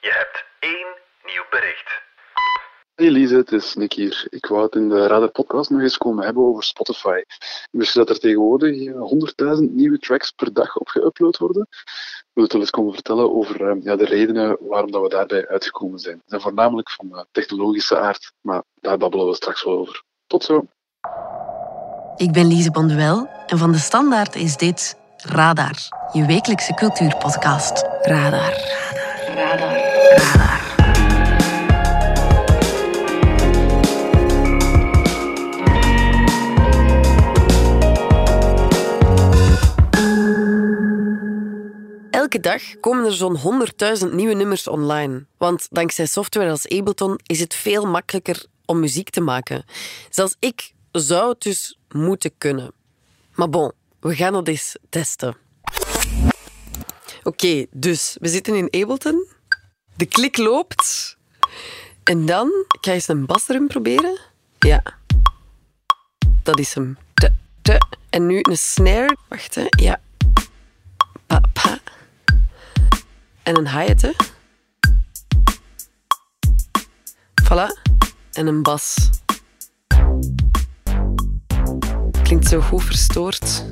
Je hebt één nieuw bericht. Hey Lise, het is Nick hier. Ik wou het in de Radar Podcast nog eens komen hebben over Spotify. Wist je dat er tegenwoordig 100.000 nieuwe tracks per dag op geüpload worden? Ik wil het wel eens komen vertellen over eh, ja, de redenen waarom dat we daarbij uitgekomen zijn. Ze zijn voornamelijk van uh, technologische aard, maar daar babbelen we straks wel over. Tot zo. Ik ben Lise Bonduel en van de Standaard is dit Radar, je wekelijkse cultuurpodcast. Radar. Radar. Radar. Elke dag komen er zo'n 100.000 nieuwe nummers online. Want dankzij software als Ableton is het veel makkelijker om muziek te maken. Zelfs ik zou het dus moeten kunnen. Maar bon, we gaan dat eens testen. Oké, dus we zitten in Ableton. De klik loopt. En dan ga je een basdrum proberen. Ja. Dat is hem. Te, te. En nu een snare. Wacht, hè. Ja. Pa, pa. En een hi-hat, hè. Voilà. En een bas. Klinkt zo goed verstoord.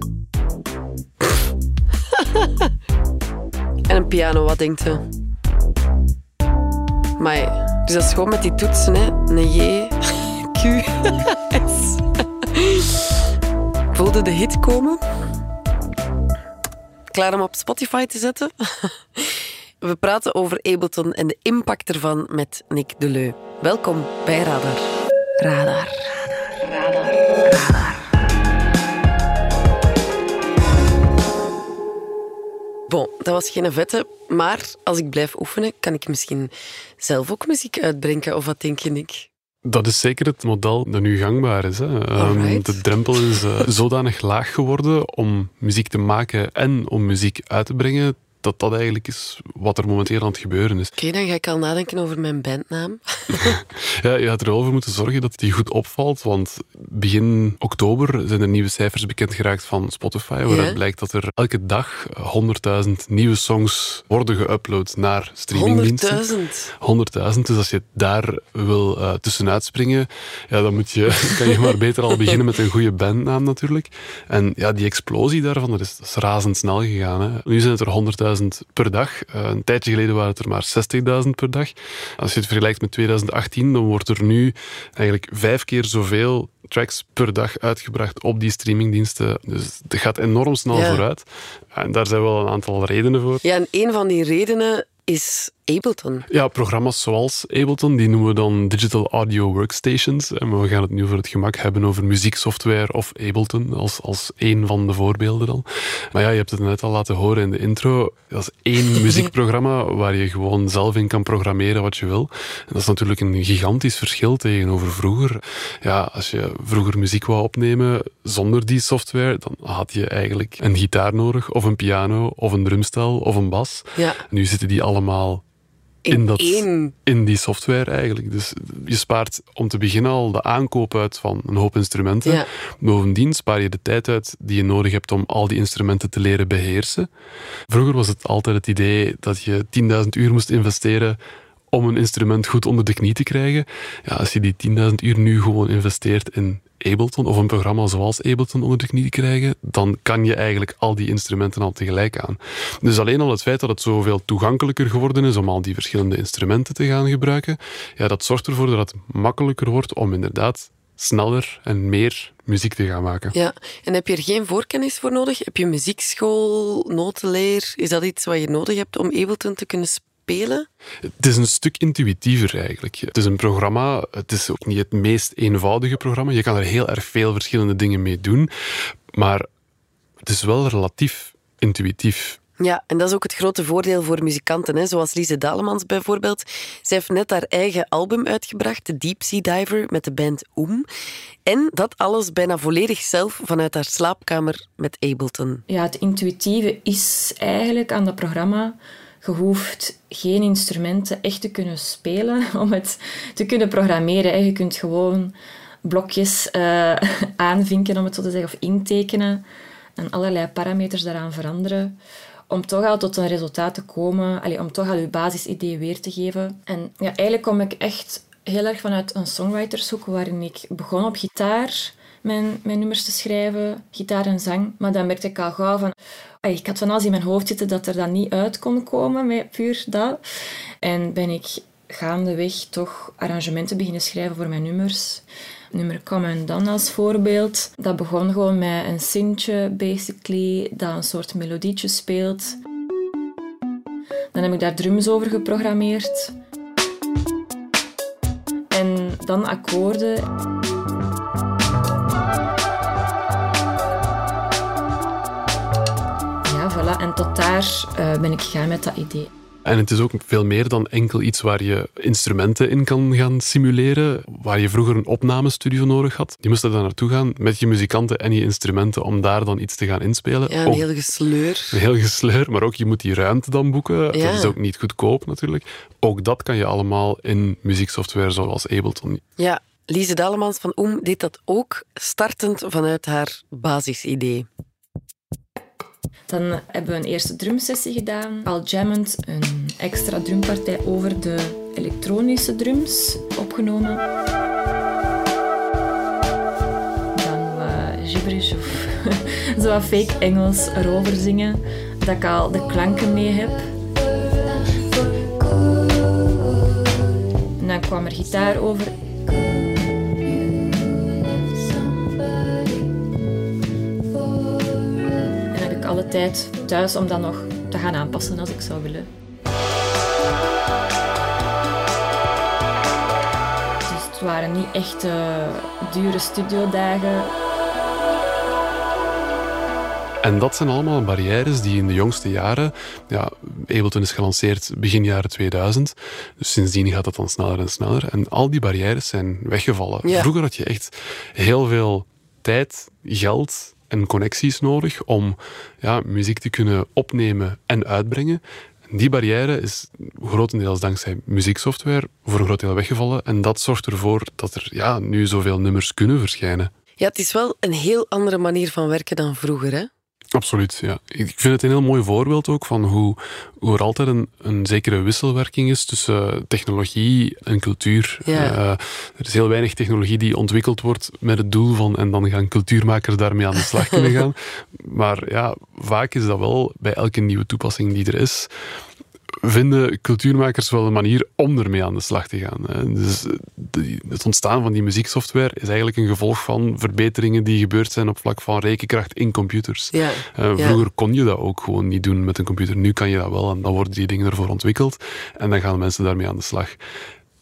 en een piano, wat denkt u? Maar dus dat is gewoon met die toetsen, hè. Een J, Q, S. Voelde de hit komen? Klaar om op Spotify te zetten? We praten over Ableton en de impact ervan met Nick Deleu. Welkom bij Radar. Radar. Radar. Radar. Radar. Bon, dat was geen vette, maar als ik blijf oefenen, kan ik misschien zelf ook muziek uitbrengen. Of wat denk je, Nick? Dat is zeker het model dat nu gangbaar is. Hè. Um, de drempel is uh, zodanig laag geworden om muziek te maken en om muziek uit te brengen dat dat eigenlijk is wat er momenteel aan het gebeuren is. Oké, dan ga ik al nadenken over mijn bandnaam. ja, je gaat er wel voor moeten zorgen dat die goed opvalt, want begin oktober zijn er nieuwe cijfers bekend geraakt van Spotify, waaruit blijkt dat er elke dag 100.000 nieuwe songs worden geüpload naar streamingdiensten. 100.000? 100.000, dus als je daar wil uh, tussenuit springen, ja, dan moet je, kan je maar beter al beginnen met een goede bandnaam natuurlijk. En ja, die explosie daarvan, dat is, dat is razendsnel gegaan. Hè. Nu zijn het er 100.000 per dag. Uh, een tijdje geleden waren het er maar 60.000 per dag. Als je het vergelijkt met 2018, dan wordt er nu eigenlijk vijf keer zoveel tracks per dag uitgebracht op die streamingdiensten. Dus het gaat enorm snel vooruit. En daar zijn wel een aantal redenen voor. Ja, en een van die redenen is Ableton. Ja, programma's zoals Ableton, die noemen we dan Digital Audio Workstations. En we gaan het nu voor het gemak hebben over muzieksoftware of Ableton als, als één van de voorbeelden dan. Maar ja, je hebt het net al laten horen in de intro. Dat is één muziekprogramma waar je gewoon zelf in kan programmeren wat je wil. En dat is natuurlijk een gigantisch verschil tegenover vroeger. Ja, als je vroeger muziek wou opnemen zonder die software, dan had je eigenlijk een gitaar nodig, of een piano, of een drumstel, of een bas. Ja. Nu zitten die allemaal in, dat, in die software eigenlijk. Dus je spaart om te beginnen al de aankoop uit van een hoop instrumenten. Ja. Bovendien spaar je de tijd uit die je nodig hebt om al die instrumenten te leren beheersen. Vroeger was het altijd het idee dat je 10.000 uur moest investeren om een instrument goed onder de knie te krijgen. Ja, als je die 10.000 uur nu gewoon investeert in Ableton of een programma zoals Ableton onder de knie krijgen, dan kan je eigenlijk al die instrumenten al tegelijk aan. Dus alleen al het feit dat het zoveel toegankelijker geworden is om al die verschillende instrumenten te gaan gebruiken, ja, dat zorgt ervoor dat het makkelijker wordt om inderdaad sneller en meer muziek te gaan maken. Ja, en heb je er geen voorkennis voor nodig? Heb je muziekschool, notenleer? Is dat iets wat je nodig hebt om Ableton te kunnen spelen? Het is een stuk intuïtiever eigenlijk. Het is een programma, het is ook niet het meest eenvoudige programma. Je kan er heel erg veel verschillende dingen mee doen, maar het is wel relatief intuïtief. Ja, en dat is ook het grote voordeel voor muzikanten, hè? zoals Lise Dalemans bijvoorbeeld. Zij heeft net haar eigen album uitgebracht, de Deep Sea Diver, met de band Oem. En dat alles bijna volledig zelf vanuit haar slaapkamer met Ableton. Ja, het intuïtieve is eigenlijk aan dat programma je hoeft geen instrumenten echt te kunnen spelen om het te kunnen programmeren. Je kunt gewoon blokjes uh, aanvinken, om het zo te zeggen, of intekenen en allerlei parameters daaraan veranderen om toch al tot een resultaat te komen, om toch al je basisidee weer te geven. En ja, eigenlijk kom ik echt heel erg vanuit een songwritershoek waarin ik begon op gitaar mijn, mijn nummers te schrijven, gitaar en zang. Maar dan merkte ik al gauw van... Ik had van alles in mijn hoofd zitten dat er dan niet uit kon komen met puur dat. En ben ik gaandeweg toch arrangementen beginnen schrijven voor mijn nummers. Nummer Come en Dan als voorbeeld. Dat begon gewoon met een sintje, basically, dat een soort melodietje speelt. Dan heb ik daar drums over geprogrammeerd. En dan akkoorden. Voilà. En tot daar uh, ben ik gegaan met dat idee. En het is ook veel meer dan enkel iets waar je instrumenten in kan gaan simuleren. Waar je vroeger een opnamestudio nodig had. Je moest er dan naartoe gaan met je muzikanten en je instrumenten om daar dan iets te gaan inspelen. Ja, een heel gesleur. Een heel gesleur, maar ook je moet die ruimte dan boeken. Ja. Dat is ook niet goedkoop natuurlijk. Ook dat kan je allemaal in muzieksoftware zoals Ableton. Ja, Lise Dalemans van Oem deed dat ook startend vanuit haar basisidee. Dan hebben we een eerste drumsessie gedaan. Al jammend een extra drumpartij over de elektronische drums opgenomen. Dan wat gibberish of zo wat fake Engels erover zingen. Dat ik al de klanken mee heb. En dan kwam er gitaar over tijd thuis om dat nog te gaan aanpassen als ik zou willen. Dus het waren niet echt uh, dure studiodagen. En dat zijn allemaal barrières die in de jongste jaren... Ja, Ableton is gelanceerd begin jaren 2000. Dus sindsdien gaat dat dan sneller en sneller. En al die barrières zijn weggevallen. Vroeger had je echt heel veel tijd, geld en connecties nodig om ja, muziek te kunnen opnemen en uitbrengen. Die barrière is grotendeels dankzij muzieksoftware voor een groot deel weggevallen. En dat zorgt ervoor dat er ja, nu zoveel nummers kunnen verschijnen. Ja, het is wel een heel andere manier van werken dan vroeger. Hè? Absoluut, ja. Ik vind het een heel mooi voorbeeld ook van hoe, hoe er altijd een, een zekere wisselwerking is tussen technologie en cultuur. Ja. Uh, er is heel weinig technologie die ontwikkeld wordt met het doel van en dan gaan cultuurmakers daarmee aan de slag kunnen gaan. maar ja, vaak is dat wel bij elke nieuwe toepassing die er is, vinden cultuurmakers wel een manier om ermee aan de slag te gaan. Dus het ontstaan van die muzieksoftware is eigenlijk een gevolg van verbeteringen die gebeurd zijn op vlak van rekenkracht in computers. Ja, uh, vroeger kon je dat ook gewoon niet doen met een computer. Nu kan je dat wel en dan worden die dingen ervoor ontwikkeld en dan gaan mensen daarmee aan de slag.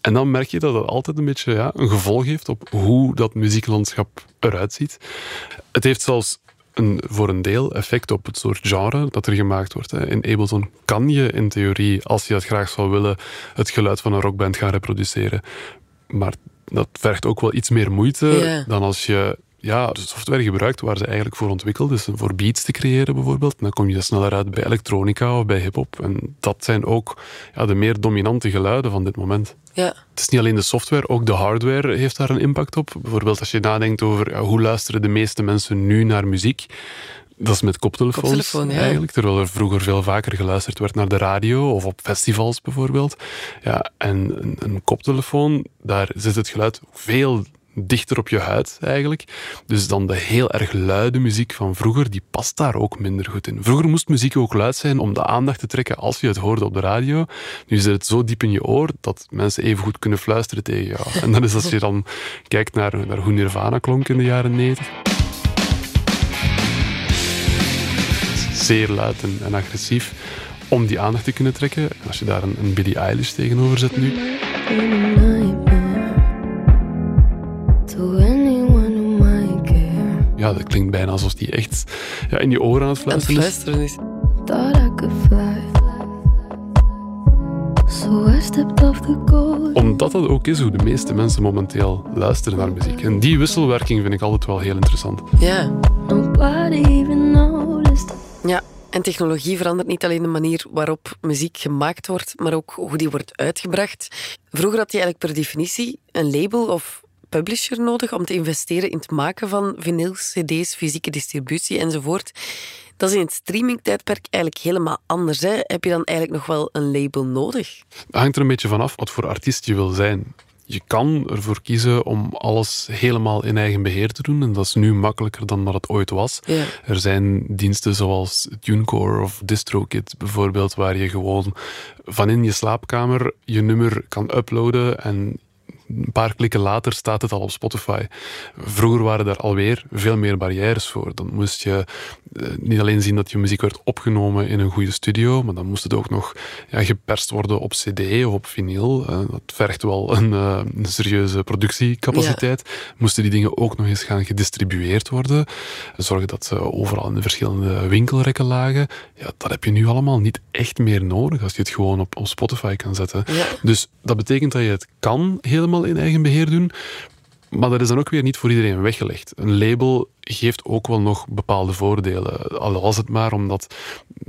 En dan merk je dat dat altijd een beetje ja, een gevolg heeft op hoe dat muzieklandschap eruit ziet. Het heeft zelfs een, voor een deel effect op het soort genre dat er gemaakt wordt. In Ableton kan je in theorie, als je dat graag zou willen, het geluid van een rockband gaan reproduceren. Maar dat vergt ook wel iets meer moeite dan als je ja, de software gebruikt waar ze eigenlijk voor ontwikkeld is. Voor beats te creëren bijvoorbeeld. Dan kom je sneller uit bij elektronica of bij hip-hop. En dat zijn ook ja, de meer dominante geluiden van dit moment. Ja. Het is niet alleen de software, ook de hardware heeft daar een impact op. Bijvoorbeeld als je nadenkt over ja, hoe luisteren de meeste mensen nu naar muziek. Dat is met koptelefoons Koptelefoon, ja. eigenlijk, terwijl er vroeger veel vaker geluisterd werd naar de radio of op festivals bijvoorbeeld. Ja, en een, een koptelefoon, daar zit het geluid veel dichter op je huid eigenlijk. Dus dan de heel erg luide muziek van vroeger, die past daar ook minder goed in. Vroeger moest muziek ook luid zijn om de aandacht te trekken als je het hoorde op de radio. Nu zit het zo diep in je oor dat mensen even goed kunnen fluisteren tegen jou. En dan is als je dan kijkt naar, naar hoe Nirvana klonk in de jaren 90. Zeer luid en, agressief om die aandacht te kunnen trekken. En als je daar een, een Billie Eilish tegenover zet nu. Ja, dat klinkt bijna alsof die echt ja, in je oren aan het fluisteren, aan het fluisteren is. Omdat dat ook is hoe de meeste mensen momenteel luisteren naar muziek. En die wisselwerking vind ik altijd wel heel interessant. Ja. Ja, en technologie verandert niet alleen de manier waarop muziek gemaakt wordt, maar ook hoe die wordt uitgebracht. Vroeger had je eigenlijk per definitie een label of publisher nodig om te investeren in het maken van vinyls, cd's, fysieke distributie enzovoort. Dat is in het streamingtijdperk eigenlijk helemaal anders. Hè? Heb je dan eigenlijk nog wel een label nodig? Het hangt er een beetje vanaf wat voor artiest je wil zijn je kan ervoor kiezen om alles helemaal in eigen beheer te doen. En dat is nu makkelijker dan wat het ooit was. Ja. Er zijn diensten zoals TuneCore of DistroKid bijvoorbeeld, waar je gewoon van in je slaapkamer je nummer kan uploaden en een paar klikken later staat het al op Spotify. Vroeger waren daar alweer veel meer barrières voor. Dan moest je eh, niet alleen zien dat je muziek werd opgenomen in een goede studio, maar dan moest het ook nog ja, geperst worden op CD of op vinyl. Uh, dat vergt wel een, uh, een serieuze productiecapaciteit. Moesten die dingen ook nog eens gaan gedistribueerd worden. Zorgen dat ze overal in de verschillende winkelrekken lagen. Ja, dat heb je nu allemaal niet echt meer nodig als je het gewoon op, op Spotify kan zetten. Ja. Dus dat betekent dat je het kan helemaal in eigen beheer doen. Maar dat is dan ook weer niet voor iedereen weggelegd. Een label geeft ook wel nog bepaalde voordelen. Al was het maar omdat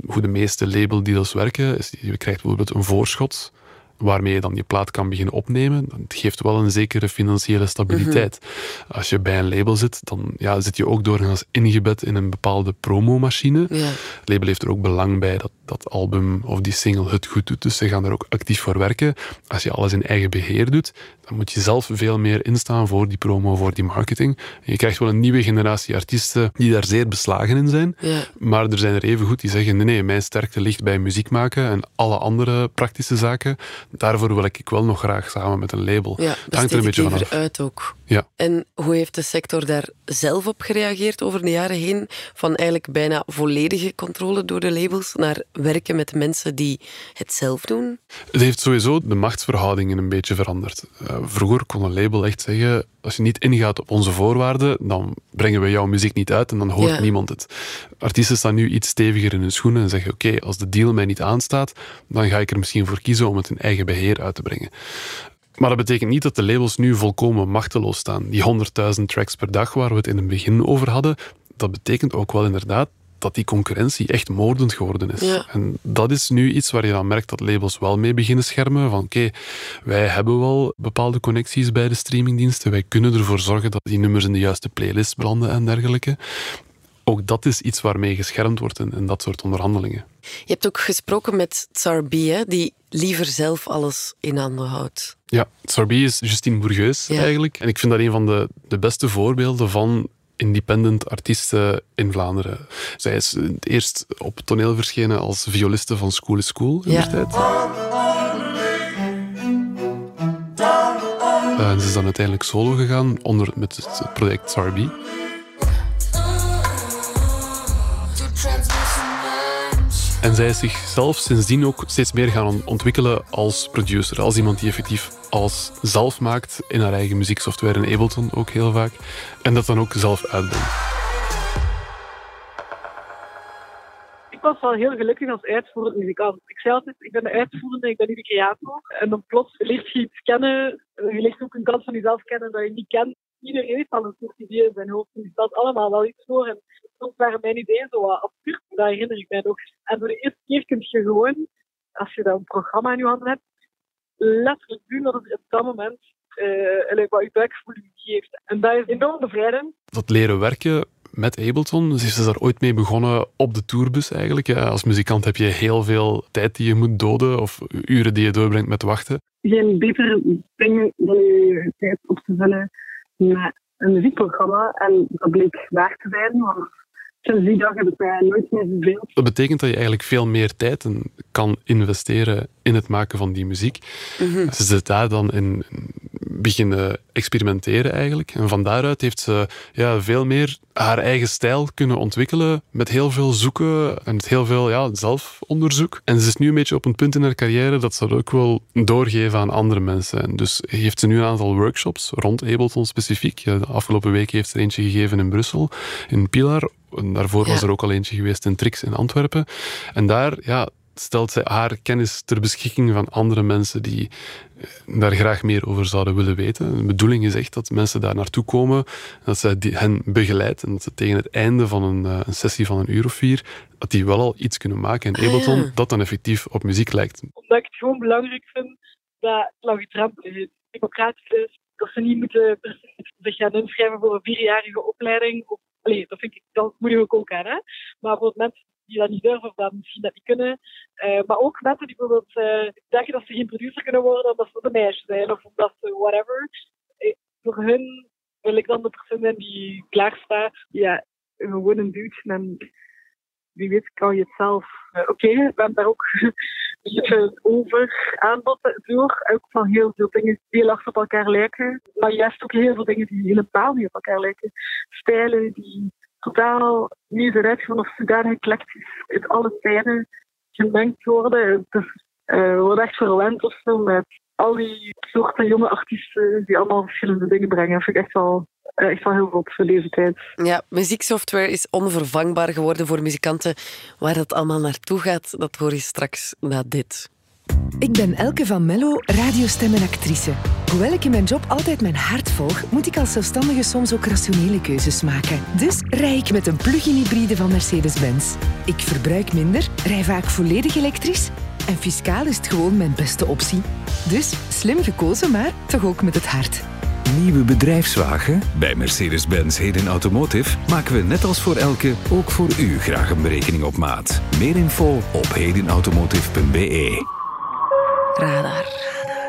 hoe de meeste labeldeals werken, je krijgt bijvoorbeeld een voorschot waarmee je dan je plaat kan beginnen opnemen. Dat geeft wel een zekere financiële stabiliteit. Mhm. Als je bij een label zit, dan ja, zit je ook doorgaans ingebed in een bepaalde promomachine. Ja. Het label heeft er ook belang bij dat dat album of die single het goed doet, dus ze gaan daar ook actief voor werken. Als je alles in eigen beheer doet, dan moet je zelf veel meer instaan voor die promo, voor die marketing. En je krijgt wel een nieuwe generatie artiesten die daar zeer beslagen in zijn, Ja. maar er zijn er even goed die zeggen, nee, nee, mijn sterkte ligt bij muziek maken en alle andere praktische zaken, daarvoor wil ik wel nog graag samen met een label. Ja, het hangt er een beetje vanaf. uit ook. Ja. En hoe heeft de sector daar zelf op gereageerd over de jaren heen? Van eigenlijk bijna volledige controle door de labels naar werken met mensen die het zelf doen? Het heeft sowieso de machtsverhoudingen een beetje veranderd. Eh, vroeger kon een label echt zeggen: als je niet ingaat op onze voorwaarden, dan brengen we jouw muziek niet uit en dan hoort Ja. niemand het. Artiesten staan nu iets steviger in hun schoenen en zeggen: oké, als de deal mij niet aanstaat, dan ga ik er misschien voor kiezen om het in eigen beheer uit te brengen. Maar dat betekent niet dat de labels nu volkomen machteloos staan. Die 100.000 tracks per dag waar we het in het begin over hadden, dat betekent ook wel inderdaad dat die concurrentie echt moordend geworden is. Ja. En dat is nu iets waar je dan merkt dat labels wel mee beginnen schermen. Van oké, wij hebben wel bepaalde connecties bij de streamingdiensten. Wij kunnen ervoor zorgen dat die nummers in de juiste playlist belanden en dergelijke. Ook dat is iets waarmee geschermd wordt in, in dat soort onderhandelingen. Je hebt ook gesproken met Tsar B, hè, die liever zelf alles in handen houdt. Ja, Sorbi is Justine Bourgeus Ja. eigenlijk. En ik vind dat een van de, de beste voorbeelden van independent artiesten in Vlaanderen. Zij is eerst op toneel verschenen als violiste van School is School in Ja. der tijd. Eh, en ze is dan uiteindelijk solo gegaan onder, met het project Sarbi. En zij is zichzelf sindsdien ook steeds meer gaan on- ontwikkelen als producer. Als iemand die effectief alles zelf maakt in haar eigen muzieksoftware in Ableton ook heel vaak. En dat dan ook zelf uitbrengt. ik was wel heel gelukkig als uitvoerend muzikant. Ik zei altijd, ik ben de uitvoerende, ik ben niet de creator. En dan plots leert je iets kennen, je leert ook een kant van jezelf kennen dat je niet kent. Iedereen heeft al een soort idee in zijn hoofd en die stelt allemaal wel iets voor. En soms waren mijn ideeën zo wat absurd, dat herinner ik mij nog. En voor de eerste keer kun je gewoon, als je dan een programma in je handen hebt, letterlijk doen wat het op dat moment, eh, like wat je buikgevoel je geeft. En dat is enorm bevrijdend. Dat leren werken met Ableton, ze is daar ooit mee begonnen op de tourbus eigenlijk. Ja, als muzikant heb je heel veel tijd die je moet doden of uren die je doorbrengt met wachten. geen beter ding dan je tijd op te vullen met een muziekprogramma. En dat bleek waar te zijn, want sinds die dag heb ik mij nooit meer verveeld. Dat betekent dat je eigenlijk veel meer tijd kan investeren in het maken van die muziek. Ze is daar dan in beginnen experimenteren eigenlijk. En van daaruit heeft ze ja, veel meer haar eigen stijl kunnen ontwikkelen met heel veel zoeken en met heel veel ja, zelfonderzoek. En ze is nu een beetje op een punt in haar carrière dat ze dat ook wil doorgeven aan andere mensen. En dus heeft ze nu een aantal workshops rond Ableton specifiek. De afgelopen week heeft ze er eentje gegeven in Brussel, in Pilar. En daarvoor Ja. was er ook al eentje geweest in Trix in Antwerpen. En daar ja, stelt zij haar kennis ter beschikking van andere mensen die eh, daar graag meer over zouden willen weten. De bedoeling is echt dat mensen daar naartoe komen, dat zij hen begeleidt en dat ze tegen het einde van een, eh, een sessie van een uur of vier, dat die wel al iets kunnen maken in Ah, Ableton ja. dat dan effectief op muziek lijkt. Omdat ik het gewoon belangrijk vind dat laagdrempelig is, democratisch is. Dat ze niet moeten zich gaan inschrijven voor een vierjarige opleiding of allee, dat vind ik, dat moet je ook. Hè? Maar voor mensen die dat niet durven of dat misschien dat niet kunnen. Uh, maar ook mensen die bijvoorbeeld denken dat ze geen producer kunnen worden omdat ze een meisje zijn of omdat ze whatever. Uh, voor hun wil ik dan de persoon zijn die klaar staat. Ja, gewoon een duwtje en wie weet kan je het zelf. Oké, okay, hebben daar ook over aanbod door. Ook van heel veel dingen die heel achter op elkaar lijken. Maar juist ook heel veel dingen die helemaal niet op elkaar lijken. Stijlen die totaal niet eruit gaan of zodanig eclectisch in alle tijden gemengd worden. Het uh, wordt echt verwend of zo met al die soorten jonge artiesten die allemaal verschillende dingen brengen. Dat vind ik echt wel, echt wel heel goed voor deze tijd. Ja, muzieksoftware is onvervangbaar geworden voor muzikanten. Waar dat allemaal naartoe gaat, dat hoor je straks na dit. Ik ben Elke van Mello, radiostem en actrice. Hoewel ik in mijn job altijd mijn hart volg, moet ik als zelfstandige soms ook rationele keuzes maken. Dus rij ik met een plug-in hybride van Mercedes-Benz. Ik verbruik minder, rij vaak volledig elektrisch en fiscaal is het gewoon mijn beste optie. Dus slim gekozen, maar toch ook met het hart. Nieuwe bedrijfswagen? Bij Mercedes-Benz Heden Automotive maken we net als voor elke ook voor u graag een berekening op maat. Meer info op hedenautomotive.be. Radar,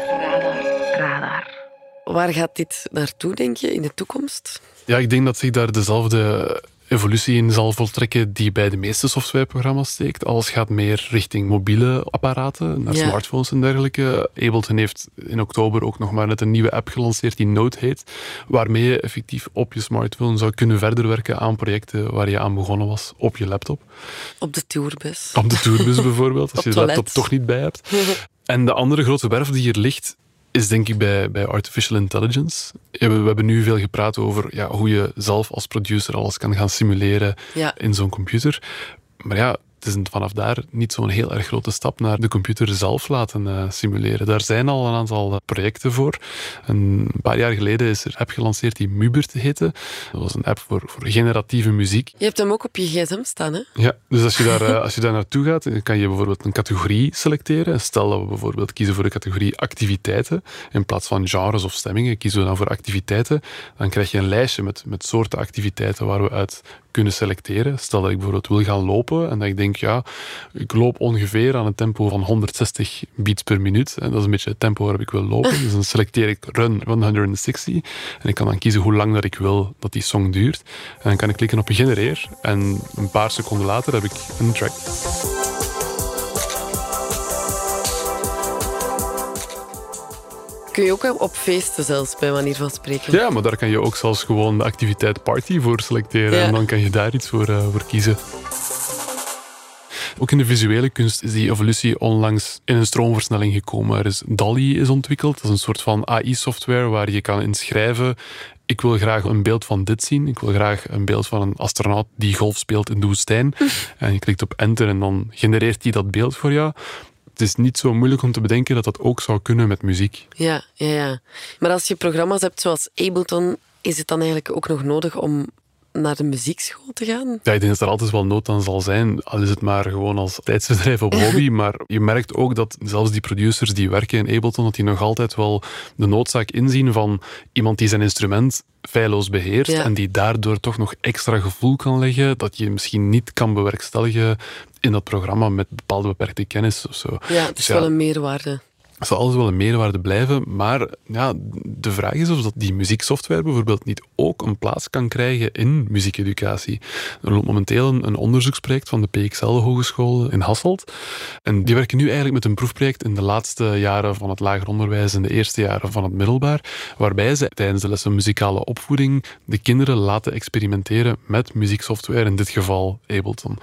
radar, radar. Waar gaat dit naartoe, denk je, in de toekomst? Ja, ik denk dat zich daar dezelfde evolutie in zal voltrekken die bij de meeste softwareprogramma's steekt. Alles gaat meer richting mobiele apparaten, naar smartphones en dergelijke. Ableton heeft in oktober ook nog maar net een nieuwe app gelanceerd die Note heet, waarmee je effectief op je smartphone zou kunnen verder werken aan projecten waar je aan begonnen was op je laptop. Op de tourbus. Op de tourbus bijvoorbeeld, als je de laptop toch niet bij hebt. En de andere grote werf die hier ligt, is denk ik bij, bij artificial intelligence. We, hebben nu veel gepraat over ja, hoe je zelf als producer alles kan gaan simuleren in zo'n computer. Maar ja, het is vanaf daar niet zo'n heel erg grote stap naar de computer zelf laten uh, simuleren. Daar zijn al een aantal eh, projecten voor. Een paar jaar geleden is er een app gelanceerd die Mubert heette. Dat was een app voor, voor generatieve muziek. Je hebt hem ook op je gsm staan, hè? Ja, dus als je daar, uh, als je daar naartoe gaat, dan kan je bijvoorbeeld een categorie selecteren. Stel dat we bijvoorbeeld kiezen voor de categorie activiteiten. In plaats van genres of stemmingen kiezen we dan voor activiteiten. Dan krijg je een lijstje met, met soorten activiteiten waar we uit kunnen selecteren. Stel dat ik bijvoorbeeld wil gaan lopen en dat ik denk, ja, ik loop ongeveer aan een tempo van 160 beats per minuut. En dat is een beetje het tempo waarop ik wil lopen. Dus dan selecteer ik run 160 en ik kan dan kiezen hoe lang dat ik wil dat die song duurt. En dan kan ik klikken op genereer en een paar seconden later heb ik een track. Kun je ook op feesten zelfs, bij manier van spreken. Ja, maar daar kan je ook zelfs gewoon de activiteit party voor selecteren. En dan kan je daar iets voor, uh, voor kiezen. Ook in de visuele kunst is die evolutie onlangs in een stroomversnelling gekomen. Er is DALI is ontwikkeld. Dat is een soort van AI-software waar je kan inschrijven ik wil graag een beeld van dit zien. Ik wil graag een beeld van een astronaut die golf speelt in de woestijn. En je klikt op enter en dan genereert hij dat beeld voor jou het is niet zo moeilijk om te bedenken dat dat ook zou kunnen met muziek. Ja, ja, ja. Maar als je programma's hebt zoals Ableton, is het dan eigenlijk ook nog nodig om naar de muziekschool te gaan? Ja, ik denk dat er altijd wel nood aan zal zijn. Al is het maar gewoon als tijdsbedrijf op hobby. maar je merkt ook dat zelfs die producers die werken in Ableton, dat die nog altijd wel de noodzaak inzien van iemand die zijn instrument feilloos beheerst en die daardoor toch nog extra gevoel kan leggen dat je misschien niet kan bewerkstelligen in dat programma met bepaalde beperkte kennis of zo. Ja, het is dus wel een meerwaarde zal alles wel een meerwaarde blijven. Maar ja, de vraag is of dat die muzieksoftware bijvoorbeeld niet ook een plaats kan krijgen in muziekeducatie. Er loopt momenteel een, onderzoeksproject van de PXL Hogeschool in Hasselt. En die werken nu eigenlijk met een proefproject in de laatste jaren van het lager onderwijs en de eerste jaren van het middelbaar, waarbij ze tijdens de lessen muzikale opvoeding de kinderen laten experimenteren met muzieksoftware, in dit geval Ableton.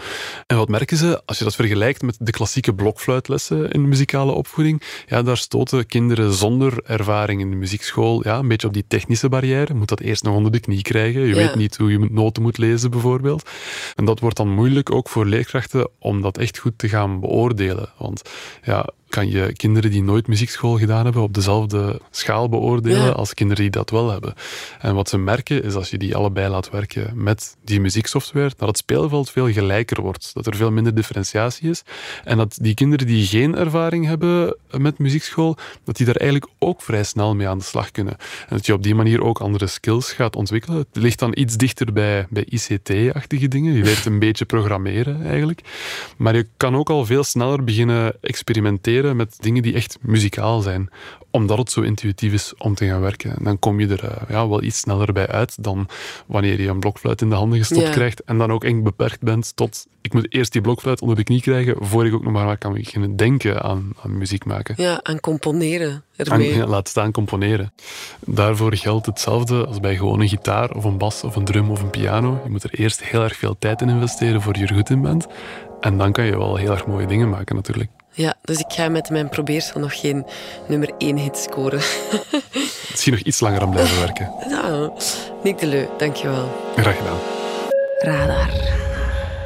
En wat merken ze? Als je dat vergelijkt met de klassieke blokfluitlessen in muzikale opvoeding, ja, daar stoten kinderen zonder ervaring in de muziekschool ja, een beetje op die technische barrière. Je moet dat eerst nog onder de knie krijgen. Je weet niet hoe je noten moet lezen, bijvoorbeeld. En dat wordt dan moeilijk ook voor leerkrachten om dat echt goed te gaan beoordelen. Want ja, kan je kinderen die nooit muziekschool gedaan hebben op dezelfde schaal beoordelen als kinderen die dat wel hebben. En wat ze merken is als je die allebei laat werken met die muzieksoftware, dat het speelveld veel gelijker wordt. Dat er veel minder differentiatie is. En dat die kinderen die geen ervaring hebben met muziekschool, dat die daar eigenlijk ook vrij snel mee aan de slag kunnen. En dat je op die manier ook andere skills gaat ontwikkelen. Het ligt dan iets dichter bij, bij ICT-achtige dingen. Je leert een beetje programmeren eigenlijk. Maar je kan ook al veel sneller beginnen experimenteren met dingen die echt muzikaal zijn omdat het zo intuïtief is om te gaan werken. En dan kom je er uh, ja, wel iets sneller bij uit dan wanneer je een blokfluit in de handen gestopt krijgt en dan ook eng beperkt bent tot ik moet eerst die blokfluit onder de knie krijgen voor ik ook nog maar kan beginnen denken aan, aan muziek maken. Ja, aan componeren ermee. Aan, laat staan componeren. Daarvoor geldt hetzelfde als bij gewoon een gitaar of een bas of een drum of een piano. Je moet er eerst heel erg veel tijd in investeren voor je er goed in bent. En dan kan je wel heel erg mooie dingen maken natuurlijk. Ja, dus ik ga met mijn probeersel nog geen nummer 1 hit scoren. Misschien nog iets langer aan blijven werken. Ja, Nick de Leu, dankjewel. Graag gedaan. Radar.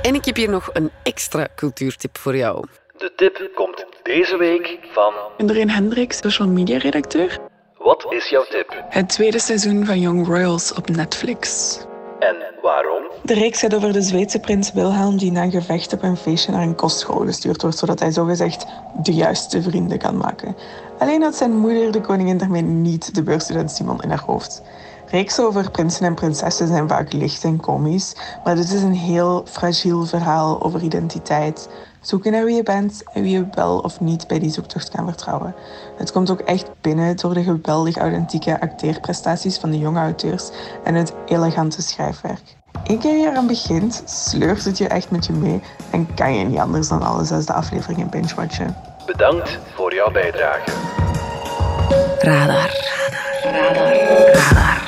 En ik heb hier nog een extra cultuurtip voor jou. De tip komt deze week van... Indreen Hendricks, social media redacteur. Wat is jouw tip? Het tweede seizoen van Young Royals op Netflix. En waarom? De reeks gaat over de Zweedse prins Wilhelm die na een gevecht op een feestje naar een kostschool gestuurd wordt, zodat hij zogezegd de juiste vrienden kan maken. Alleen had zijn moeder, de koningin, daarmee niet de beursstudent Simon in haar hoofd. Reeksen over prinsen en prinsessen zijn vaak licht en komisch, maar dit is een heel fragiel verhaal over identiteit, zoeken naar wie je bent en wie je wel of niet bij die zoektocht kan vertrouwen. Het komt ook echt binnen door de geweldig authentieke acteerprestaties van de jonge auteurs en het elegante schrijfwerk. Eén keer je eraan begint, sleurt het je echt met je mee en kan je niet anders dan alle zesde afleveringen binge-watchen. Bedankt voor jouw bijdrage. Radar. Radar. Radar. Voilà,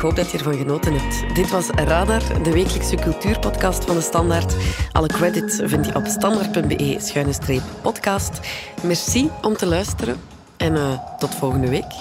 ik hoop dat je ervan genoten hebt. Dit was Radar, de wekelijkse cultuurpodcast van de Standaard. Alle credits vind je op standaard.be-podcast. Merci om te luisteren en uh, tot volgende week.